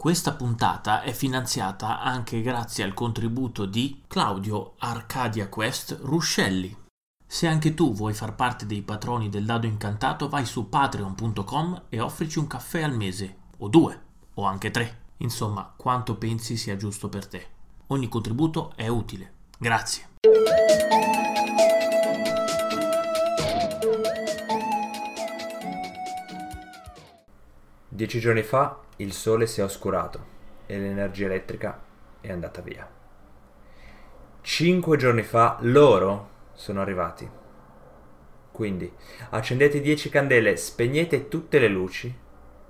Questa puntata è finanziata anche grazie al contributo di Claudio Arcadia Quest Ruscelli. Se anche tu vuoi far parte dei patroni del dado incantato, vai su patreon.com e offrici un caffè al mese, o due, o anche tre. Insomma, quanto pensi sia giusto per te. Ogni contributo è utile. Grazie. Dieci giorni fa il sole si è oscurato e l'energia elettrica è andata via. Cinque giorni fa loro sono arrivati. Quindi accendete dieci candele, spegnete tutte le luci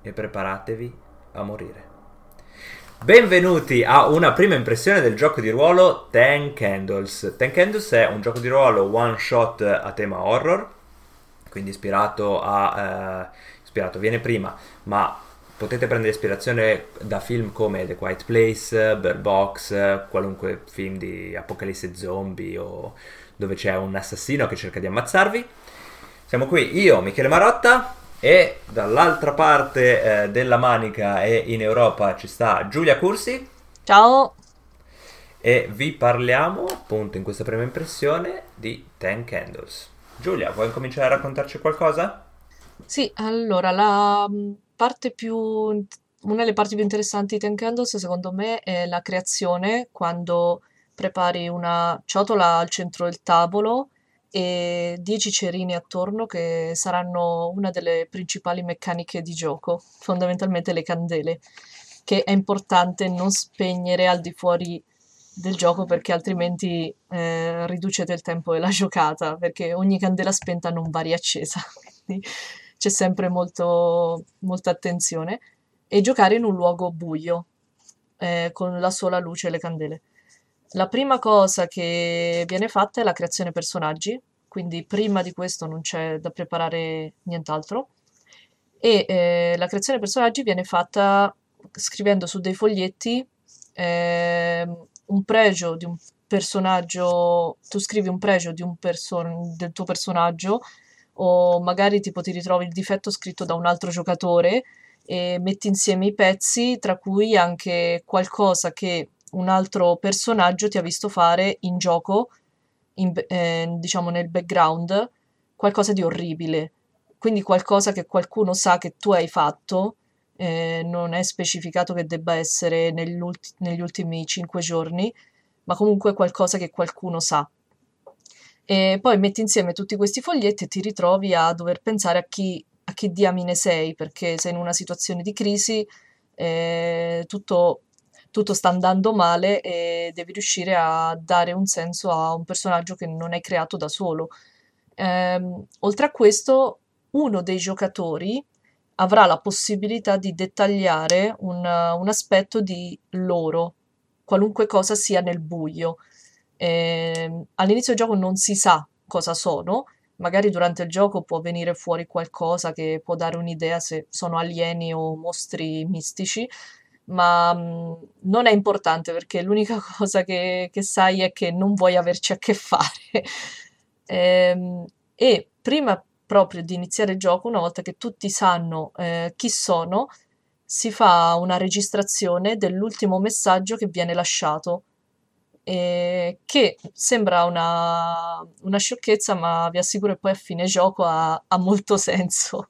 e preparatevi a morire. Benvenuti a una prima impressione del gioco di ruolo Ten Candles. Ten Candles è un gioco di ruolo one shot a tema horror, quindi ispirato a... Eh, ispirato, viene prima, ma potete prendere ispirazione da film come The Quiet Place, Bird Box, qualunque film di apocalisse zombie o dove c'è un assassino che cerca di ammazzarvi. Siamo qui io, Michele Marotta, e dall'altra parte eh, della manica e in Europa ci sta Giulia Cursi. Ciao! E vi parliamo appunto in questa prima impressione di Ten Candles. Giulia, vuoi cominciare a raccontarci qualcosa? Sì, allora la mm, parte più, una delle parti più interessanti di Candles secondo me è la creazione quando prepari una ciotola al centro del tavolo e 10 cerini attorno che saranno una delle principali meccaniche di gioco, fondamentalmente le candele, che è importante non spegnere al di fuori del gioco perché altrimenti eh, riducete il tempo della giocata, perché ogni candela spenta non va riaccesa, quindi c'è sempre molto, molta attenzione, e giocare in un luogo buio, eh, con la sola luce e le candele. La prima cosa che viene fatta è la creazione personaggi, quindi prima di questo non c'è da preparare nient'altro. E eh, la creazione personaggi viene fatta scrivendo su dei foglietti eh, un pregio di un personaggio, tu scrivi un pregio un person- del tuo personaggio o magari tipo ti ritrovi il difetto scritto da un altro giocatore e metti insieme i pezzi, tra cui anche qualcosa che un altro personaggio ti ha visto fare in gioco, in, eh, diciamo nel background, qualcosa di orribile. Quindi qualcosa che qualcuno sa che tu hai fatto, eh, non è specificato che debba essere negli, ulti- negli ultimi cinque giorni, ma comunque qualcosa che qualcuno sa. E poi metti insieme tutti questi foglietti e ti ritrovi a dover pensare a chi, a che diamine sei, perché sei in una situazione di crisi, eh, tutto tutto sta andando male e devi riuscire a dare un senso a un personaggio che non hai creato da solo. Ehm, oltre a questo, uno dei giocatori avrà la possibilità di dettagliare un, un aspetto di loro, qualunque cosa sia nel buio. Ehm, all'inizio del gioco non si sa cosa sono, magari durante il gioco può venire fuori qualcosa che può dare un'idea se sono alieni o mostri mistici, ma mh, non è importante perché l'unica cosa che, che, sai è che non vuoi averci a che fare. ehm, e prima proprio di iniziare il gioco, una volta che tutti sanno eh, chi sono, si fa una registrazione dell'ultimo messaggio che viene lasciato. Eh, che sembra una, una, sciocchezza, ma vi assicuro che poi a fine gioco ha, ha molto senso.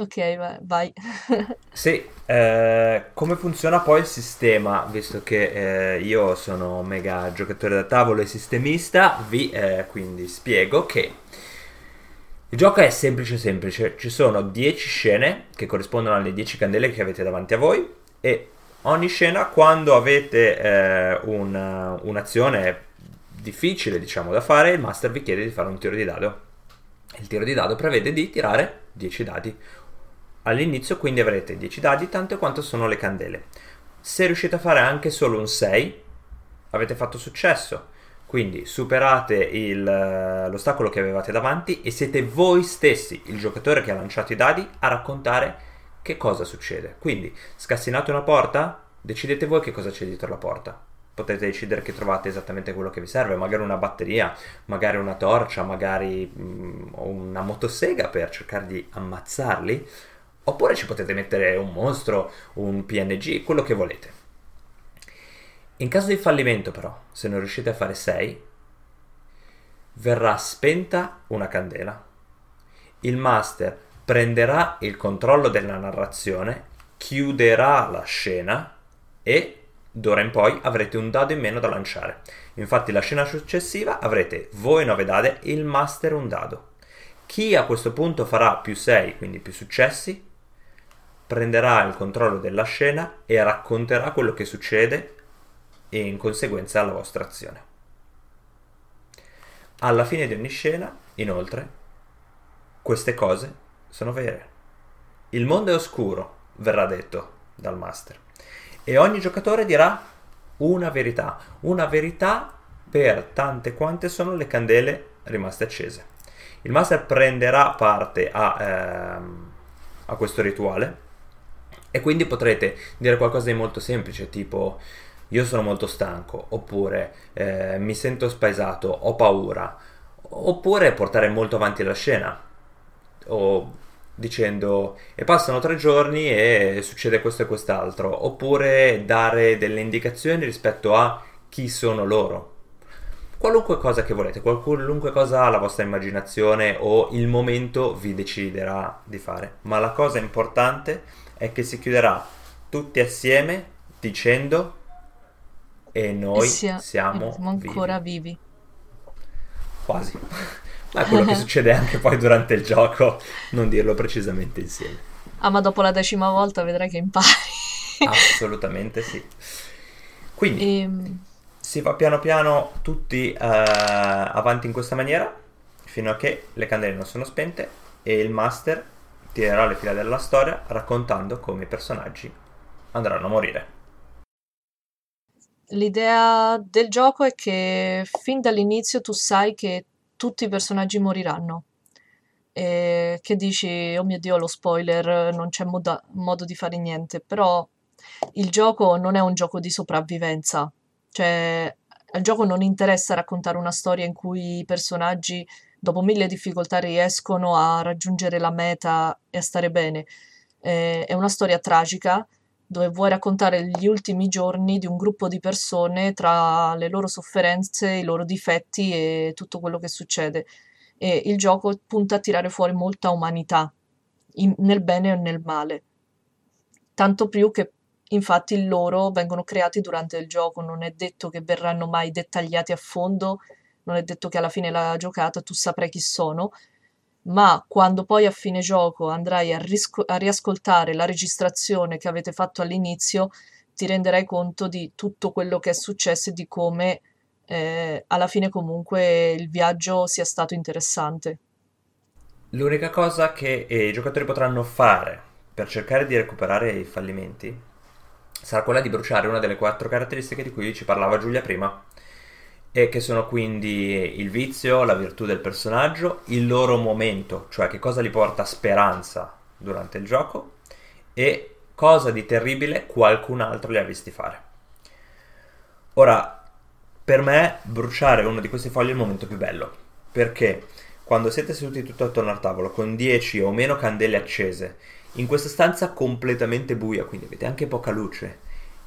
Ok, vai. sì, eh, come funziona poi il sistema? Visto che eh, io sono mega giocatore da tavolo e sistemista, vi eh, quindi spiego che il gioco è semplice semplice. Ci sono 10 scene che corrispondono alle 10 candele che avete davanti a voi e ogni scena quando avete eh, un, un'azione difficile diciamo da fare, il master vi chiede di fare un tiro di dado. Il tiro di dado prevede di tirare 10 dadi All'inizio quindi avrete 10 dadi tanto quanto sono le candele. Se riuscite a fare anche solo un 6, avete fatto successo. Quindi superate il, eh, l'ostacolo che avevate davanti e siete voi stessi, il giocatore che ha lanciato i dadi, a raccontare che cosa succede. Quindi, scassinate una porta, decidete voi che cosa c'è dietro la porta. Potete decidere che trovate esattamente quello che vi serve, magari una batteria, magari una torcia, magari mm, una motosega per cercare di ammazzarli Oppure ci potete mettere un mostro, un PNG, quello che volete. In caso di fallimento però, se non riuscite a fare 6, verrà spenta una candela. Il master prenderà il controllo della narrazione, chiuderà la scena e d'ora in poi avrete un dado in meno da lanciare. Infatti la scena successiva avrete voi 9 dade e il master un dado. Chi a questo punto farà più 6, quindi più successi, prenderà il controllo della scena e racconterà quello che succede e in conseguenza la vostra azione. Alla fine di ogni scena, inoltre, queste cose sono vere. Il mondo è oscuro, verrà detto dal master, e ogni giocatore dirà una verità, una verità per tante quante sono le candele rimaste accese. Il master prenderà parte a, ehm, a questo rituale e quindi potrete dire qualcosa di molto semplice, tipo io sono molto stanco, oppure eh, mi sento spaesato, ho paura, oppure portare molto avanti la scena, o dicendo e passano tre giorni e succede questo e quest'altro, oppure dare delle indicazioni rispetto a chi sono loro. Qualunque cosa che volete, qualunque cosa la vostra immaginazione o il momento vi deciderà di fare. Ma la cosa importante è che si chiuderà tutti assieme dicendo e noi e sia, siamo ancora vivi. vivi. Quasi. Ma è quello che succede anche poi durante il gioco, non dirlo precisamente insieme. Ah, ma dopo la decima volta vedrai che impari. Assolutamente sì. Quindi. Ehm. si va piano piano tutti uh, avanti in questa maniera fino a che le candele non sono spente e il master tirerà le fila della storia raccontando come i personaggi andranno a morire. L'idea del gioco è che fin dall'inizio tu sai che tutti i personaggi moriranno. E che dici, oh mio dio, lo spoiler, non c'è moda- modo di fare niente. Però il gioco non è un gioco di sopravvivenza. Cioè, al gioco non interessa raccontare una storia in cui i personaggi, dopo mille difficoltà, riescono a raggiungere la meta e a stare bene. Eh, è una storia tragica dove vuoi raccontare gli ultimi giorni di un gruppo di persone tra le loro sofferenze, i loro difetti e tutto quello che succede. E il gioco punta a tirare fuori molta umanità, in, nel bene e nel male. Tanto più che infatti loro vengono creati durante il gioco, non è detto che verranno mai dettagliati a fondo, non è detto che alla fine della giocata tu saprai chi sono, ma quando poi a fine gioco andrai a, risco- a riascoltare la registrazione che avete fatto all'inizio, ti renderai conto di tutto quello che è successo e di come eh, alla fine comunque il viaggio sia stato interessante. L'unica cosa che eh, i giocatori potranno fare per cercare di recuperare i fallimenti sarà quella di bruciare una delle quattro caratteristiche di cui ci parlava Giulia prima, e che sono quindi il vizio, la virtù del personaggio, il loro momento, cioè che cosa li porta speranza durante il gioco e cosa di terribile qualcun altro li ha visti fare. Ora, per me bruciare uno di questi fogli è il momento più bello, perché quando siete seduti tutto attorno al tavolo con 10 o meno candele accese, in questa stanza completamente buia, quindi avete anche poca luce,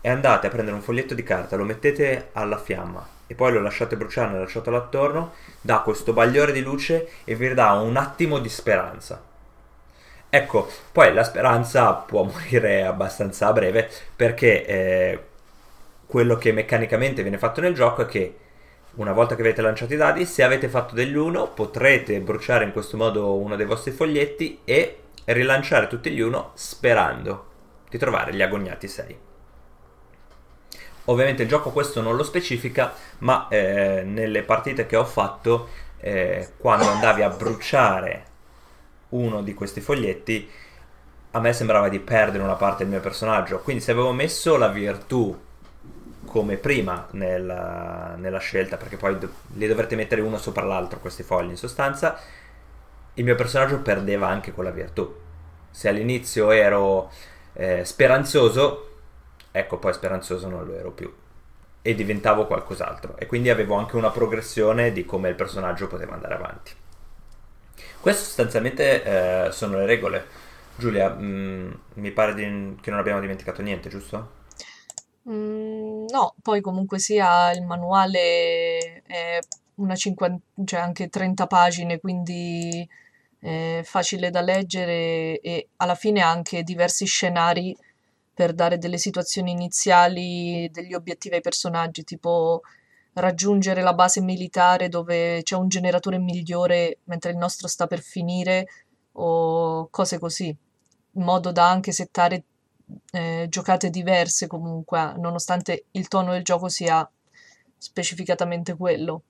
e andate a prendere un foglietto di carta, lo mettete alla fiamma e poi lo lasciate bruciare nella ciotola attorno, dà questo bagliore di luce e vi dà un attimo di speranza. Ecco, poi la speranza può morire abbastanza a breve perché eh, quello che meccanicamente viene fatto nel gioco è che una volta che avete lanciato i dadi, se avete fatto degli 1, potrete bruciare in questo modo uno dei vostri foglietti e rilanciare tutti gli 1 sperando di trovare gli agognati 6. Ovviamente il gioco questo non lo specifica, ma eh, nelle partite che ho fatto, eh, quando andavi a bruciare uno di questi foglietti, a me sembrava di perdere una parte del mio personaggio. Quindi se avevo messo la virtù come prima nella, nella scelta, perché poi do, li dovrete mettere uno sopra l'altro questi fogli in sostanza, il mio personaggio perdeva anche quella virtù. Se all'inizio ero eh, speranzoso, ecco poi speranzoso non lo ero più e diventavo qualcos'altro e quindi avevo anche una progressione di come il personaggio poteva andare avanti. Queste sostanzialmente eh, sono le regole. Giulia, mh, mm, mi pare di- che non abbiamo dimenticato niente, giusto? Mm, no, poi comunque sia il manuale è una cinquant- cioè anche 30 pagine, quindi è facile da leggere e alla fine anche diversi scenari per dare delle situazioni iniziali, degli obiettivi ai personaggi, tipo raggiungere la base militare dove c'è un generatore migliore mentre il nostro sta per finire o cose così, in modo da anche settare eh, giocate diverse comunque, nonostante il tono del gioco sia specificatamente quello.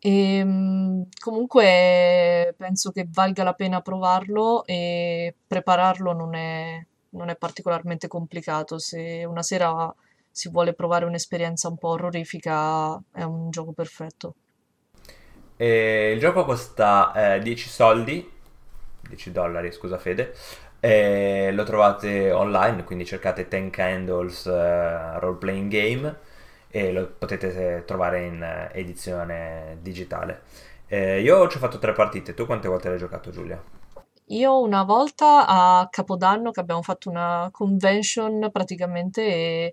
E, ehm, comunque penso che valga la pena provarlo e prepararlo non è, non è particolarmente complicato. Se una sera si vuole provare un'esperienza un po' orrorifica, è un gioco perfetto. E il gioco costa eh, 10 soldi, 10 dollari, scusa Fede. E lo trovate online, quindi cercate Ten Candles uh, Role Playing Game e lo potete trovare in eh, edizione digitale. Eh, io ci ho fatto tre partite, tu quante volte l'hai giocato Giulia? Io una volta a Capodanno che abbiamo fatto una convention praticamente e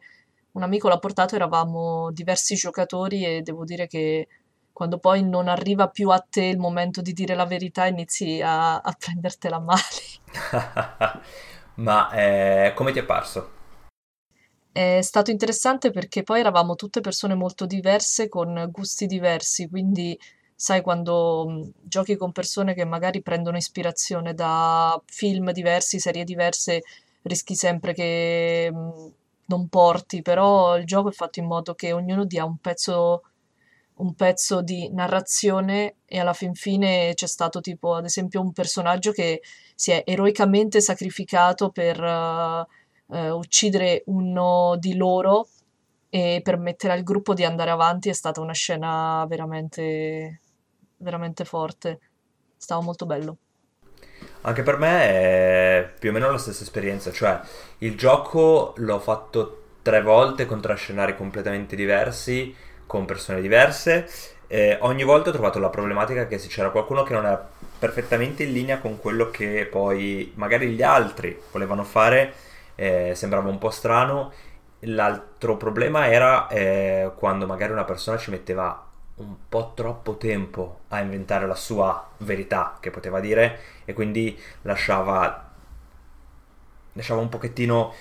un amico l'ha portato, eravamo diversi giocatori e devo dire che quando poi non arriva più a te il momento di dire la verità inizi a, a prendertela male. Ma eh, come ti è parso? È stato interessante perché poi eravamo tutte persone molto diverse con gusti diversi, quindi sai quando mh, giochi con persone che magari prendono ispirazione da film diversi, serie diverse, rischi sempre che mh, non porti, però il gioco è fatto in modo che ognuno dia un pezzo, un pezzo di narrazione e alla fin fine c'è stato tipo ad esempio un personaggio che si è eroicamente sacrificato per... uh, eh, uccidere uno di loro e permettere al gruppo di andare avanti è stata una scena veramente, veramente forte. Stava molto bello. Anche per me è più o meno la stessa esperienza, cioè il gioco l'ho fatto tre volte con tre scenari completamente diversi, con persone diverse. E ogni volta ho trovato la problematica che se c'era qualcuno che non era perfettamente in linea con quello che poi magari gli altri volevano fare, eh, sembrava un po' strano. L'altro problema era eh, quando magari una persona ci metteva un po' troppo tempo a inventare la sua verità che poteva dire e quindi lasciava, lasciava un pochettino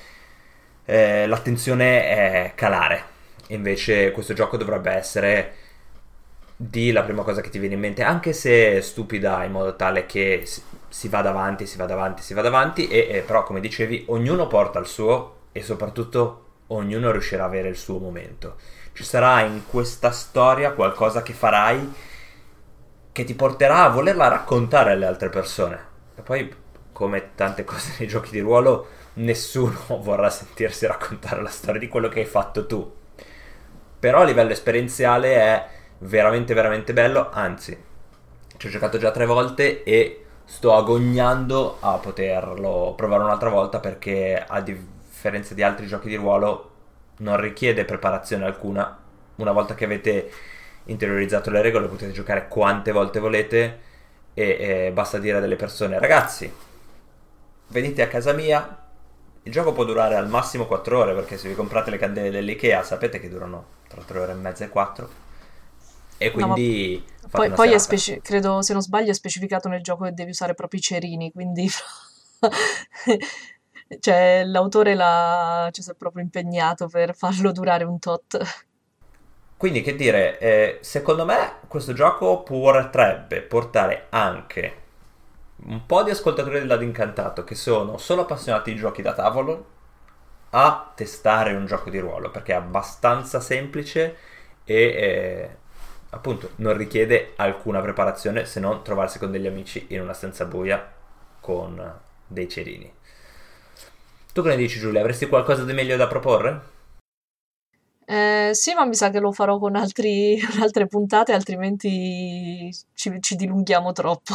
eh, l'attenzione eh, calare. Invece questo gioco dovrebbe essere di la prima cosa che ti viene in mente, anche se stupida in modo tale che si, va davanti, si va davanti, si va davanti, e, e, però come dicevi, ognuno porta il suo e soprattutto ognuno riuscirà ad avere il suo momento. Ci sarà in questa storia qualcosa che farai che ti porterà a volerla raccontare alle altre persone. E poi, come tante cose nei giochi di ruolo, nessuno vorrà sentirsi raccontare la storia di quello che hai fatto tu. Però a livello esperienziale è veramente veramente bello, anzi ci ho giocato già tre volte e sto agognando a poterlo provare un'altra volta perché a differenza di altri giochi di ruolo non richiede preparazione alcuna. Una volta che avete interiorizzato le regole potete giocare quante volte volete e, e basta dire a delle persone ragazzi venite a casa mia. Il gioco può durare al massimo 4 ore perché se vi comprate le candele dell'Ikea sapete che durano tra 3 ore e mezza e 4 e quindi... No, poi, poi è speci- credo, se non sbaglio, è specificato nel gioco che devi usare proprio i cerini, quindi... cioè, l'autore l'ha... ci si è proprio impegnato per farlo durare un tot. Quindi, che dire, eh, secondo me questo gioco potrebbe portare anche un po' di ascoltatori del Dado Incantato che sono solo appassionati di giochi da tavolo a testare un gioco di ruolo perché è abbastanza semplice e eh, appunto non richiede alcuna preparazione se non trovarsi con degli amici in una stanza buia con dei cerini. Tu che ne dici Giulia? Avresti qualcosa di meglio da proporre? Eh, sì, ma mi sa che lo farò con altri, altre puntate, altrimenti ci, ci dilunghiamo troppo.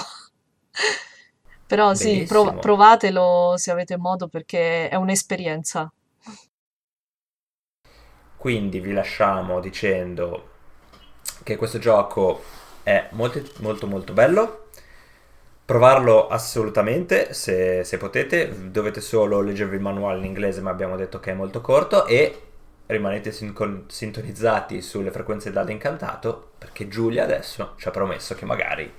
Però sì, prov- provatelo se avete modo perché è un'esperienza. Quindi vi lasciamo dicendo che questo gioco è molto molto molto bello. provarlo assolutamente se, se, potete. Dovete solo leggervi il manuale in inglese, ma abbiamo detto che è molto corto. E rimanete sin- sintonizzati sulle frequenze dado incantato, perché Giulia adesso ci ha promesso che magari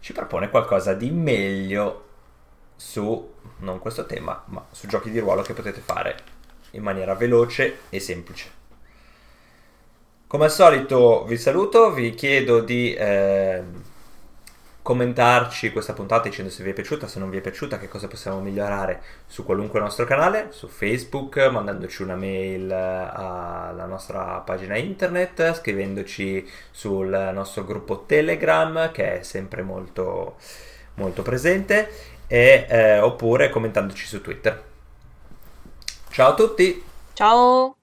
ci propone qualcosa di meglio su non questo tema, ma su giochi di ruolo che potete fare in maniera veloce e semplice. Come al solito vi saluto, vi chiedo di eh, commentarci questa puntata dicendo se vi è piaciuta, se non vi è piaciuta, che cosa possiamo migliorare su qualunque nostro canale, su Facebook, mandandoci una mail alla nostra pagina internet, scrivendoci sul nostro gruppo Telegram che è sempre molto, molto presente e, eh, oppure commentandoci su Twitter. Ciao a tutti! Ciao!